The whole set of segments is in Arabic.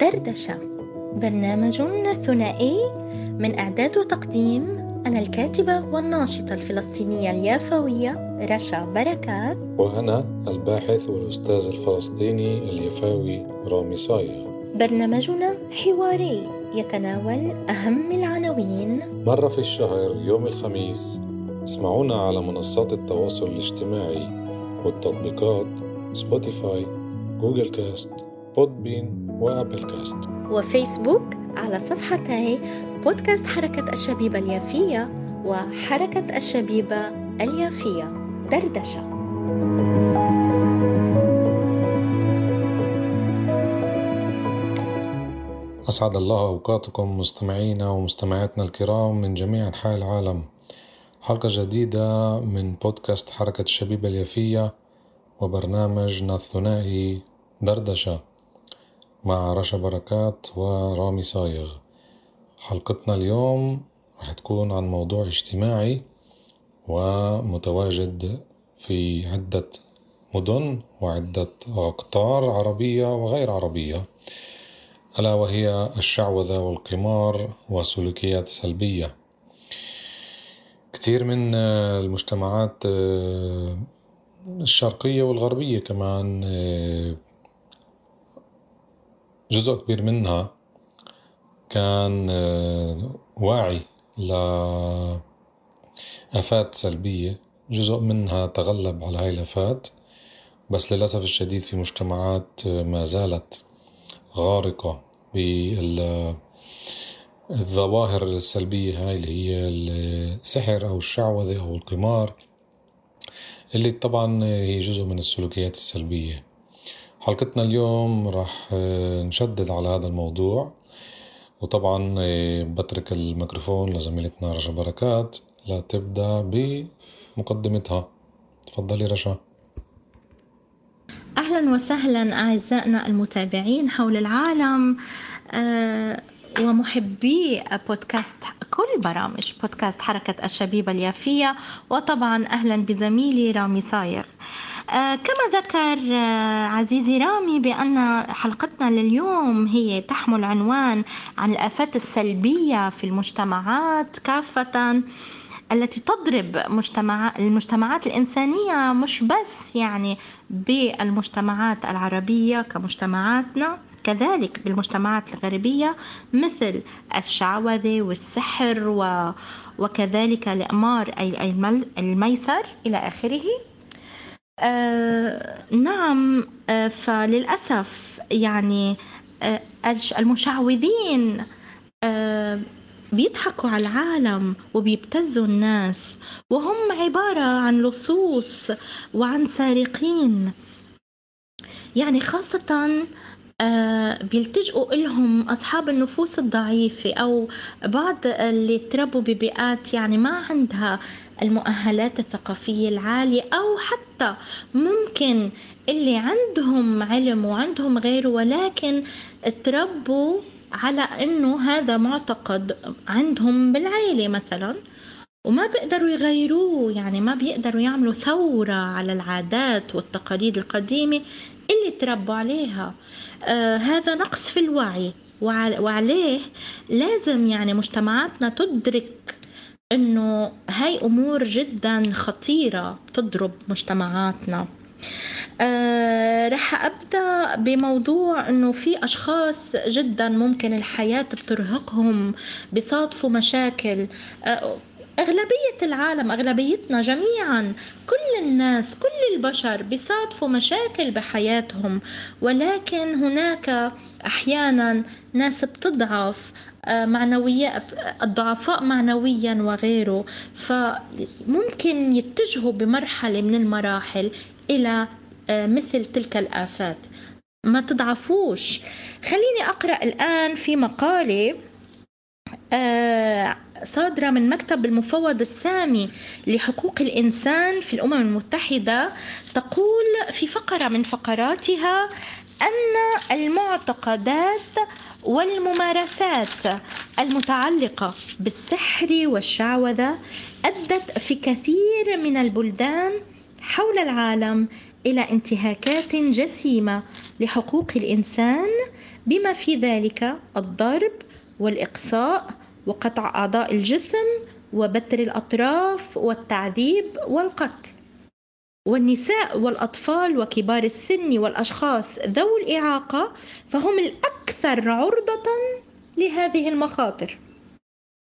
دردشة برنامج ثنائي من إعداد وتقديم أنا الكاتبة والناشطة الفلسطينية اليافوية رشا بركات. وأنا الباحث والأستاذ الفلسطيني اليفاوي رامي صايغ. برنامجنا حواري يتناول أهم العناوين. مرة في الشهر يوم الخميس اسمعونا على منصات التواصل الاجتماعي والتطبيقات Spotify Google Cast Podbean و Apple Cast. وفيسبوك على صفحتي بودكاست حركة الشبيبة اليافية وحركة الشبيبة اليافية دردشة. أسعد الله أوقاتكم مستمعينا ومستمعاتنا الكرام من جميع أنحاء العالم. حلقة جديدة من بودكاست حركة الشبيبة اليافية وبرنامجنا الثنائي دردشة مع رشا بركات ورامي صايغ. حلقتنا اليوم رح تكون عن موضوع اجتماعي ومتواجد في عدة مدن وعدة أقطار عربية وغير عربية ألا وهي الشعوذة والقمار وسلوكيات سلبية. كثير من المجتمعات الشرقية والغربية كمان جزء كبير منها كان واعي لآفات سلبية. جزء منها تغلب على هاي الآفات بس للأسف الشديد في مجتمعات ما زالت غارقة بالظواهر السلبية هاي اللي هي السحر أو الشعوذة أو القمار اللي طبعا هي جزء من السلوكيات السلبية. حلقتنا اليوم راح نشدد على هذا الموضوع. وطبعا بترك الميكروفون لزميلتنا رشا بركات لتبدأ بمقدمتها. تفضلي رشا. أهلا وسهلا أعزائنا المتابعين حول العالم. أه ومحبي بودكاست كل برامج بودكاست حركة الشبيبة اليافية وطبعا أهلا بزميلي رامي صايغ آه كما ذكر آه عزيزي رامي بأن حلقتنا لليوم هي تحمل عنوان عن الآفات السلبية في المجتمعات كافةً التي تضرب مجتمع المجتمعات الإنسانية مش بس يعني بالمجتمعات العربية كمجتمعاتنا. كذلك بالمجتمعات الغربية مثل الشعوذة والسحر و... وكذلك الإقمار أي الميسر إلى آخره. آه نعم آه فللأسف يعني آه المشعوذين آه بيضحكوا على العالم وبيبتزوا الناس وهم عبارة عن لصوص وعن سارقين. يعني خاصة بيلتجئوا إلهم أصحاب النفوس الضعيفة أو بعض اللي تربوا ببيئات يعني ما عندها المؤهلات الثقافية العالية أو حتى ممكن اللي عندهم علم وعندهم غيره ولكن تربوا على إنه هذا معتقد عندهم بالعيلة مثلا وما بيقدروا يغيروه يعني ما بيقدروا يعملوا ثورة على العادات والتقاليد القديمة اللي تربوا عليها. آه هذا نقص في الوعي. وعليه لازم يعني مجتمعاتنا تدرك إنه هاي أمور جدا خطيرة تضرب مجتمعاتنا. آه رح أبدأ بموضوع إنه في أشخاص جدا ممكن الحياة بترهقهم بيصادفوا مشاكل. آه أغلبية العالم أغلبيتنا جميعا كل الناس كل البشر بيصادفوا مشاكل بحياتهم. ولكن هناك أحيانا ناس بتضعف معنوية الضعفاء معنويا وغيره. فممكن يتجهوا بمرحلة من المراحل إلى مثل تلك الآفات. ما تضعفوش. خليني أقرأ الآن في مقالة صادرة من مكتب المفوض السامي لحقوق الإنسان في الأمم المتحدة تقول في فقرة من فقراتها أن المعتقدات والممارسات المتعلقة بالسحر والشعوذة أدت في كثير من البلدان حول العالم إلى انتهاكات جسيمة لحقوق الإنسان بما في ذلك الضرب والإقصاء وقطع أعضاء الجسم وبتر الأطراف والتعذيب والقتل. والنساء والأطفال وكبار السن والأشخاص ذوي الإعاقة فهم الأكثر عرضة لهذه المخاطر.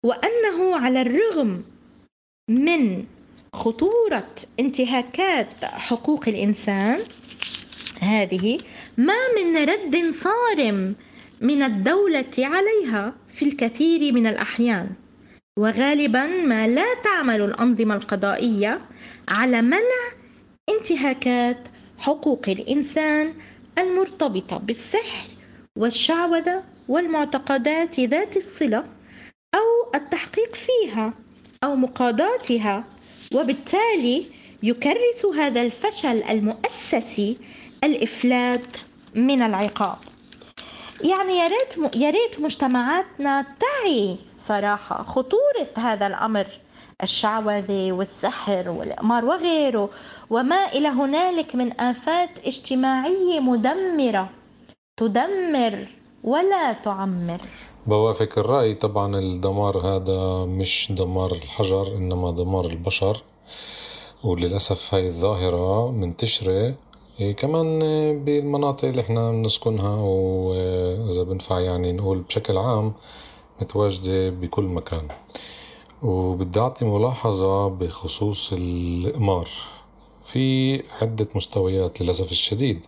وأنه على الرغم من خطورة انتهاكات حقوق الإنسان هذه ما من رد صارم من الدولة عليها في الكثير من الأحيان. وغالبا ما لا تعمل الأنظمة القضائية على منع انتهاكات حقوق الإنسان المرتبطة بالسحر والشعوذة والمعتقدات ذات الصلة أو التحقيق فيها أو مقاضاتها. وبالتالي يكرس هذا الفشل المؤسسي الإفلات من العقاب. يعني يا ريت يا ريت مجتمعاتنا تعي صراحة خطورة هذا الأمر الشعوذة والسحر والإقمار وغيره وما إلى هنالك من آفات اجتماعية مدمرة تدمر ولا تعمر. بوافق الرأي طبعا الدمار هذا مش دمار الحجر إنما دمار البشر وللأسف هاي الظاهرة منتشرة. كمان بالمناطق اللي إحنا بنسكنها وإذا بنفع يعني نقول بشكل عام متواجدة بكل مكان. وبدي أعطي ملاحظة بخصوص الإقمار. في عدة مستويات للأسف الشديد.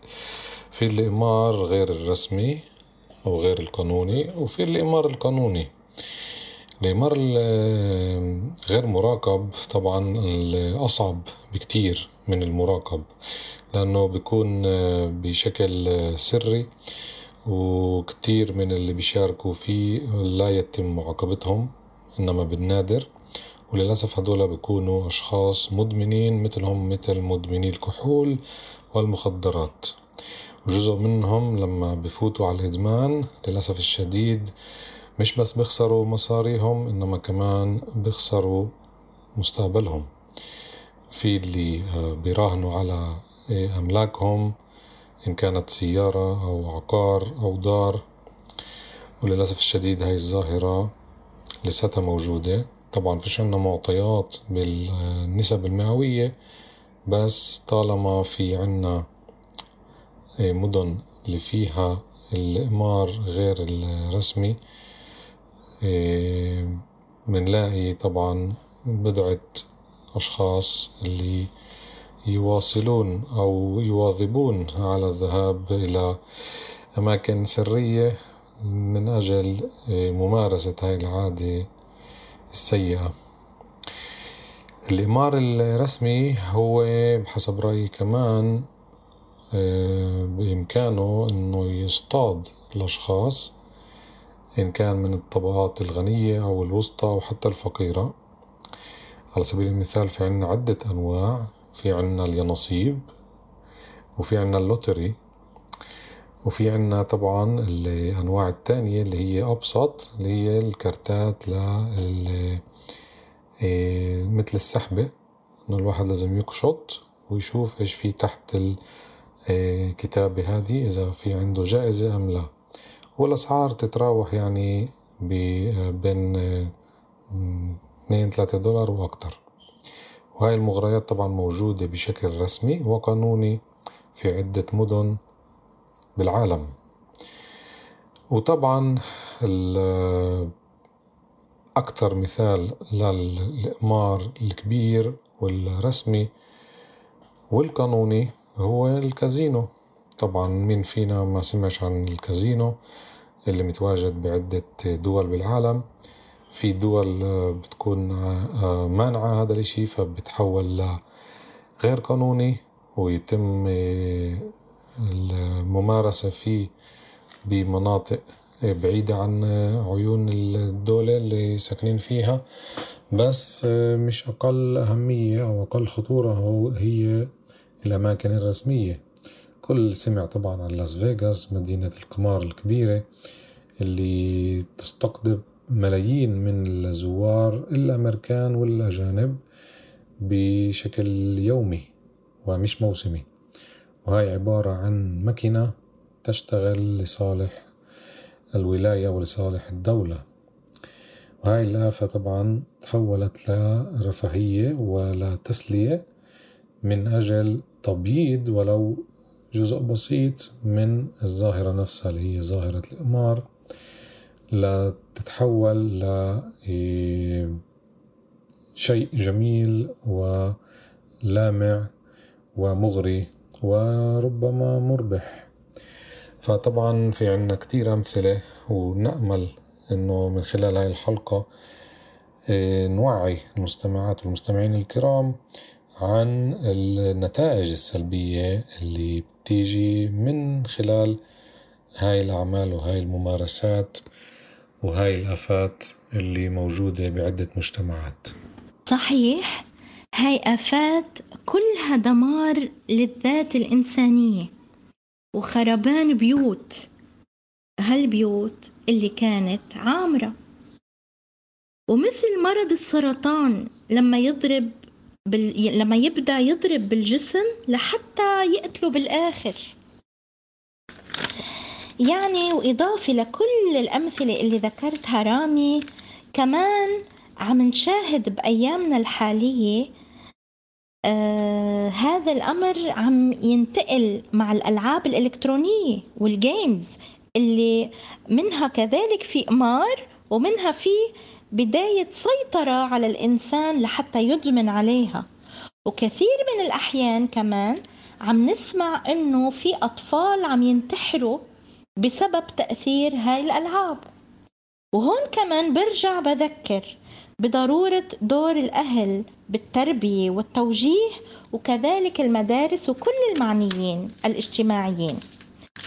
في الإقمار غير الرسمي أو غير القانوني وفي الإقمار القانوني. الإقمار غير مراقب طبعا أصعب بكتير من المراقب. لأنه بيكون بشكل سري وكتير من اللي بيشاركوا فيه لا يتم معاقبتهم إنما بالنادر. وللأسف هدول بيكونوا أشخاص مدمنين مثلهم مثل مدمني الكحول والمخدرات. وجزء منهم لما بفوتوا على الإدمان للأسف الشديد مش بس بيخسروا مصاريهم إنما كمان بيخسروا مستقبلهم. في اللي آه، بيراهنوا على آه، أملاكهم إن كانت سيارة أو عقار أو دار. وللأسف الشديد هاي الظاهرة لساتها موجودة. طبعا فيش عنا معطيات بالنسب المئوية بس طالما في عنا آه، مدن اللي فيها الإقمار غير الرسمي بنلاقي طبعا بضعة أشخاص اللي يواصلون أو يواظبون على الذهاب إلى أماكن سرية من أجل ممارسة هاي العادة السيئة. الإمار الرسمي هو بحسب رأيي كمان بإمكانه إنه يصطاد الأشخاص إن كان من الطبقات الغنية أو الوسطى أو حتى الفقيرة. على سبيل المثال في عنا عدة أنواع. في عنا اليانصيب وفي عنا اللوتري وفي عنا طبعا الأنواع التانية اللي هي أبسط اللي هي الكارتات ل إيه، مثل السحبة إنه الواحد لازم يقشط ويشوف إيش في تحت الكتابة إيه، هذه إذا في عنده جائزة أم لا. والأسعار تتراوح يعني بين اثنين ثلاثة دولار وأكتر. وهاي المغريات طبعا موجودة بشكل رسمي وقانوني في عدة مدن بالعالم. وطبعا أكثر مثال للإقمار الكبير والرسمي والقانوني هو الكازينو. طبعا مين فينا ما سمعش عن الكازينو اللي متواجد بعدة دول بالعالم. في دول بتكون مانعة هذا الإشي فبتحول لغير قانوني ويتم الممارسة فيه بمناطق بعيدة عن عيون الدولة اللي ساكنين فيها. بس مش أقل أهمية أو أقل خطورة هي الأماكن الرسمية. كل سمع طبعا عن لاس فيغاس مدينة القمار الكبيرة اللي تستقطب ملايين من الزوار الأمريكان والأجانب بشكل يومي ومش موسمي. وهي عبارة عن مكنة تشتغل لصالح الولاية ولصالح الدولة. وهاي الآفة طبعا تحولت لرفاهية ولتسلية من أجل تبييض ولو جزء بسيط من الظاهرة نفسها اللي هي ظاهرة الإقمار. لتتحول ل شيء جميل ولامع ومغري وربما مربح. فطبعا في عنا كتير أمثلة ونأمل إنه من خلال هاي الحلقة آه، نوعي المستمعات والمستمعين الكرام عن النتائج السلبية اللي بتيجي من خلال هاي الأعمال وهاي الممارسات. وهاي الآفات اللي موجودة بعدة مجتمعات. صحيح هاي آفات كلها دمار للذات الإنسانية. وخربان بيوت. هالبيوت اللي كانت عامرة. ومثل مرض السرطان لما يضرب بال... لما يبدأ يضرب بالجسم لحتى يقتله بالآخر. يعني وإضافة لكل الأمثلة اللي ذكرتها رامي كمان عم نشاهد بأيامنا الحالية آه هذا الأمر عم ينتقل مع الألعاب الإلكترونية والجيمز اللي منها كذلك في قمار ومنها في بداية سيطرة على الإنسان لحتى يدمن عليها. وكثير من الأحيان كمان عم نسمع إنه في أطفال عم ينتحروا بسبب تأثير هاي الألعاب. وهون كمان برجع بذكر بضرورة دور الأهل بالتربية والتوجيه وكذلك المدارس وكل المعنيين الاجتماعيين.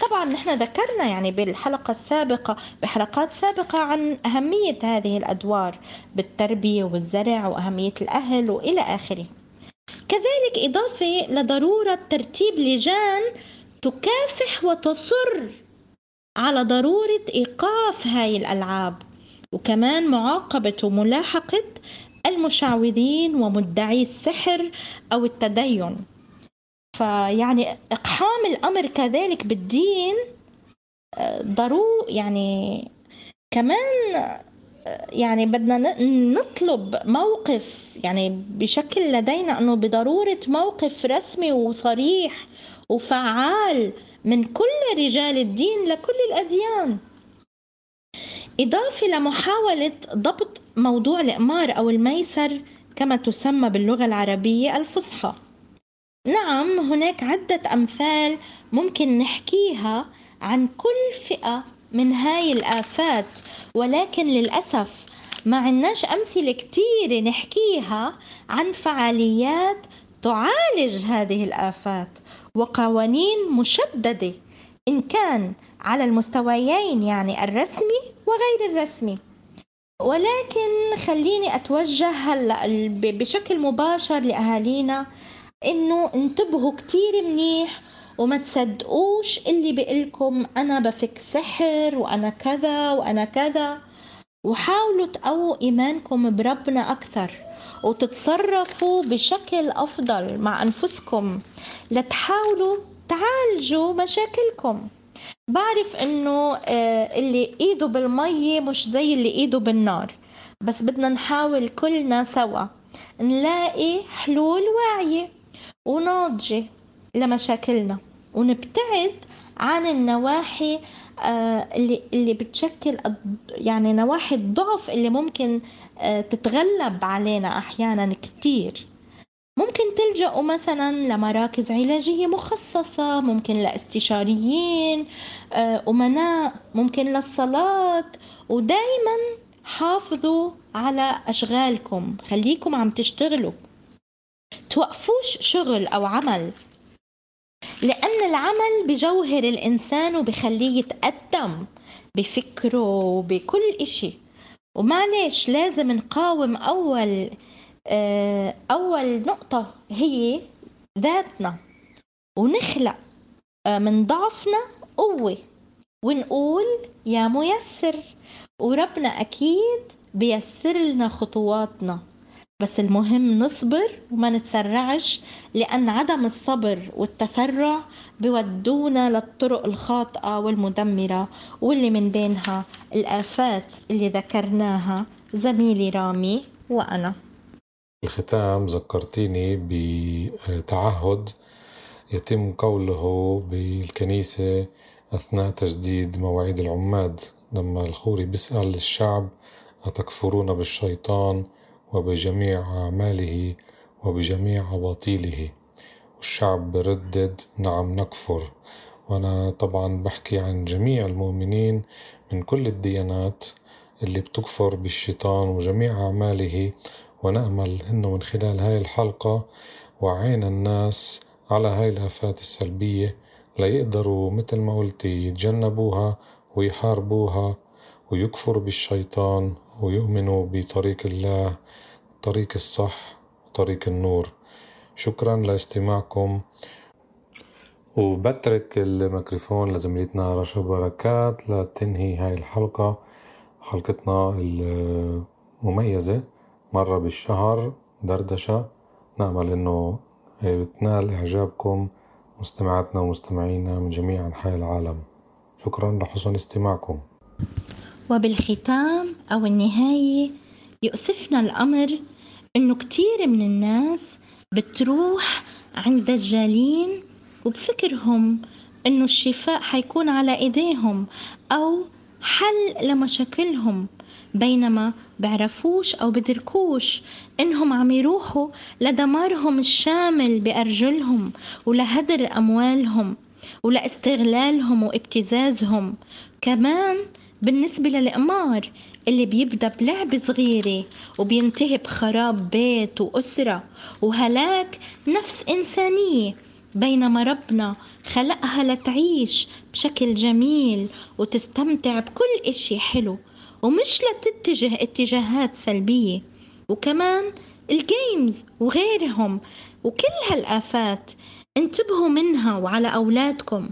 طبعا نحن ذكرنا يعني بالحلقة السابقة بحلقات سابقة عن أهمية هذه الأدوار بالتربية والزرع وأهمية الأهل وإلى آخره. كذلك إضافة لضرورة ترتيب لجان تكافح وتصر على ضرورة إيقاف هاي الألعاب وكمان معاقبة وملاحقة المشعوذين ومدعي السحر أو التدين. فيعني إقحام الأمر كذلك بالدين آه، ضرو يعني كمان آه، يعني بدنا نطلب موقف يعني بشكل لدينا إنه بضرورة موقف رسمي وصريح وفعال من كل رجال الدين لكل الأديان. إضافة لمحاولة ضبط موضوع الإقمار أو الميسر كما تسمى باللغة العربية الفصحى. نعم هناك عدة أمثال ممكن نحكيها عن كل فئة من هاي الآفات ولكن للأسف ما عناش أمثلة كتيرة نحكيها عن فعاليات تعالج هذه الآفات. وقوانين مشددة إن كان على المستويين يعني الرسمي وغير الرسمي. ولكن خليني أتوجه هلأ بشكل مباشر لأهالينا إنه انتبهوا كتير منيح وما تصدقوش اللي بيقلكم أنا بفك سحر وأنا كذا وأنا كذا. وحاولوا تقووا إيمانكم بربنا أكثر وتتصرفوا بشكل أفضل مع أنفسكم. لتحاولوا تعالجوا مشاكلكم. بعرف إنه آه، اللي إيده بالمية مش زي اللي إيده بالنار بس بدنا نحاول كلنا سوا نلاقي حلول واعية وناضجة لمشاكلنا ونبتعد عن النواحي اللي اللي بتشكل يعني نواحي الضعف اللي ممكن آه، تتغلب علينا أحيانا كتير. ممكن تلجأوا مثلا لمراكز علاجية مخصصة ممكن لاستشاريين آه، أمناء ممكن للصلاة ودايما حافظوا على أشغالكم خليكم عم تشتغلوا. توقفوش شغل أو عمل. لأن العمل بجوهر الإنسان وبخليه يتقدم بفكره وبكل إشي. ومعلش لازم نقاوم أول آه، أول نقطة هي ذاتنا. ونخلق آه، من ضعفنا قوة. ونقول يا ميسر وربنا أكيد بيسر لنا خطواتنا. بس المهم نصبر وما نتسرعش لأن عدم الصبر والتسرع بودونا للطرق الخاطئة والمدمرة واللي من بينها الآفات اللي ذكرناها. زميلي رامي وأنا. الختام ذكرتيني بتعهد يتم قوله بالكنيسة أثناء تجديد مواعيد العماد. لما الخوري بيسأل الشعب أتكفرون بالشيطان وبجميع أعماله وبجميع أباطيله والشعب بردد نعم نكفر. وأنا طبعا بحكي عن جميع المؤمنين من كل الديانات اللي بتكفر بالشيطان وجميع أعماله. ونأمل إنه من خلال هاي الحلقة وعينا الناس على هاي الآفات السلبية ليقدروا مثل ما قلتي يتجنبوها ويحاربوها ويكفروا بالشيطان ويؤمنوا بطريق الله طريق الصح وطريق النور. شكرا لاستماعكم. وبترك الميكروفون لزميلتنا رشا بركات لتنهي هاي الحلقة. حلقتنا المميزة مرة بالشهر دردشة. نأمل إنه تنال إعجابكم مستمعاتنا ومستمعينا من جميع أنحاء العالم. شكرا لحسن استماعكم. وبالختام أو النهاية يؤسفنا الأمر إنه كتير من الناس بتروح عند دجالين وبفكرهم إنه الشفاء حيكون على إيديهم أو حل لمشاكلهم بينما بعرفوش أو بدركوش إنهم عم يروحوا لدمارهم الشامل بأرجلهم ولهدر أموالهم ولإستغلالهم وابتزازهم. كمان بالنسبة للقمار اللي بيبدأ بلعبة صغيرة وبينتهي بخراب بيت وأسرة وهلاك نفس إنسانية بينما ربنا خلقها لتعيش بشكل جميل وتستمتع بكل إشي حلو ومش لتتجه اتجاهات سلبية. وكمان الجيمز وغيرهم وكل هالآفات انتبهوا منها وعلى أولادكم.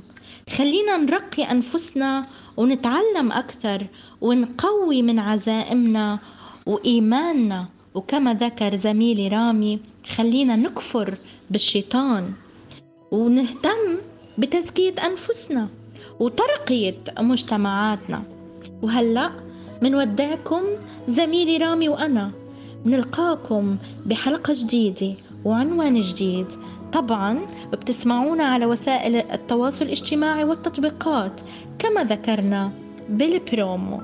خلينا نرقي أنفسنا ونتعلم أكثر ونقوي من عزائمنا وإيماننا. وكما ذكر زميلي رامي خلينا نكفر بالشيطان ونهتم بتزكية أنفسنا وترقية مجتمعاتنا. وهلأ منودعكم زميلي رامي وأنا بنلقاكم بحلقة جديدة وعنوان جديد. طبعا بتسمعونا على وسائل التواصل الاجتماعي والتطبيقات كما ذكرنا بالبرومو.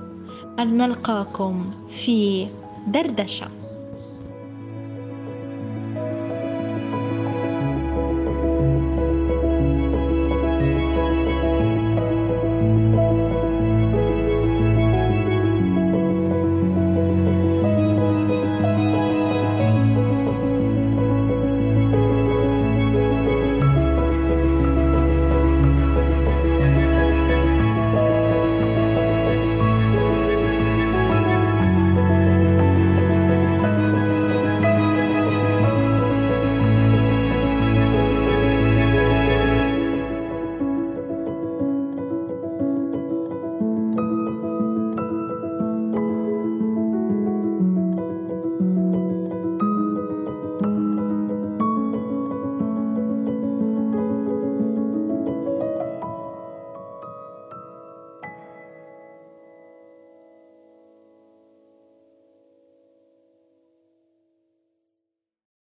أن نلقاكم في دردشة.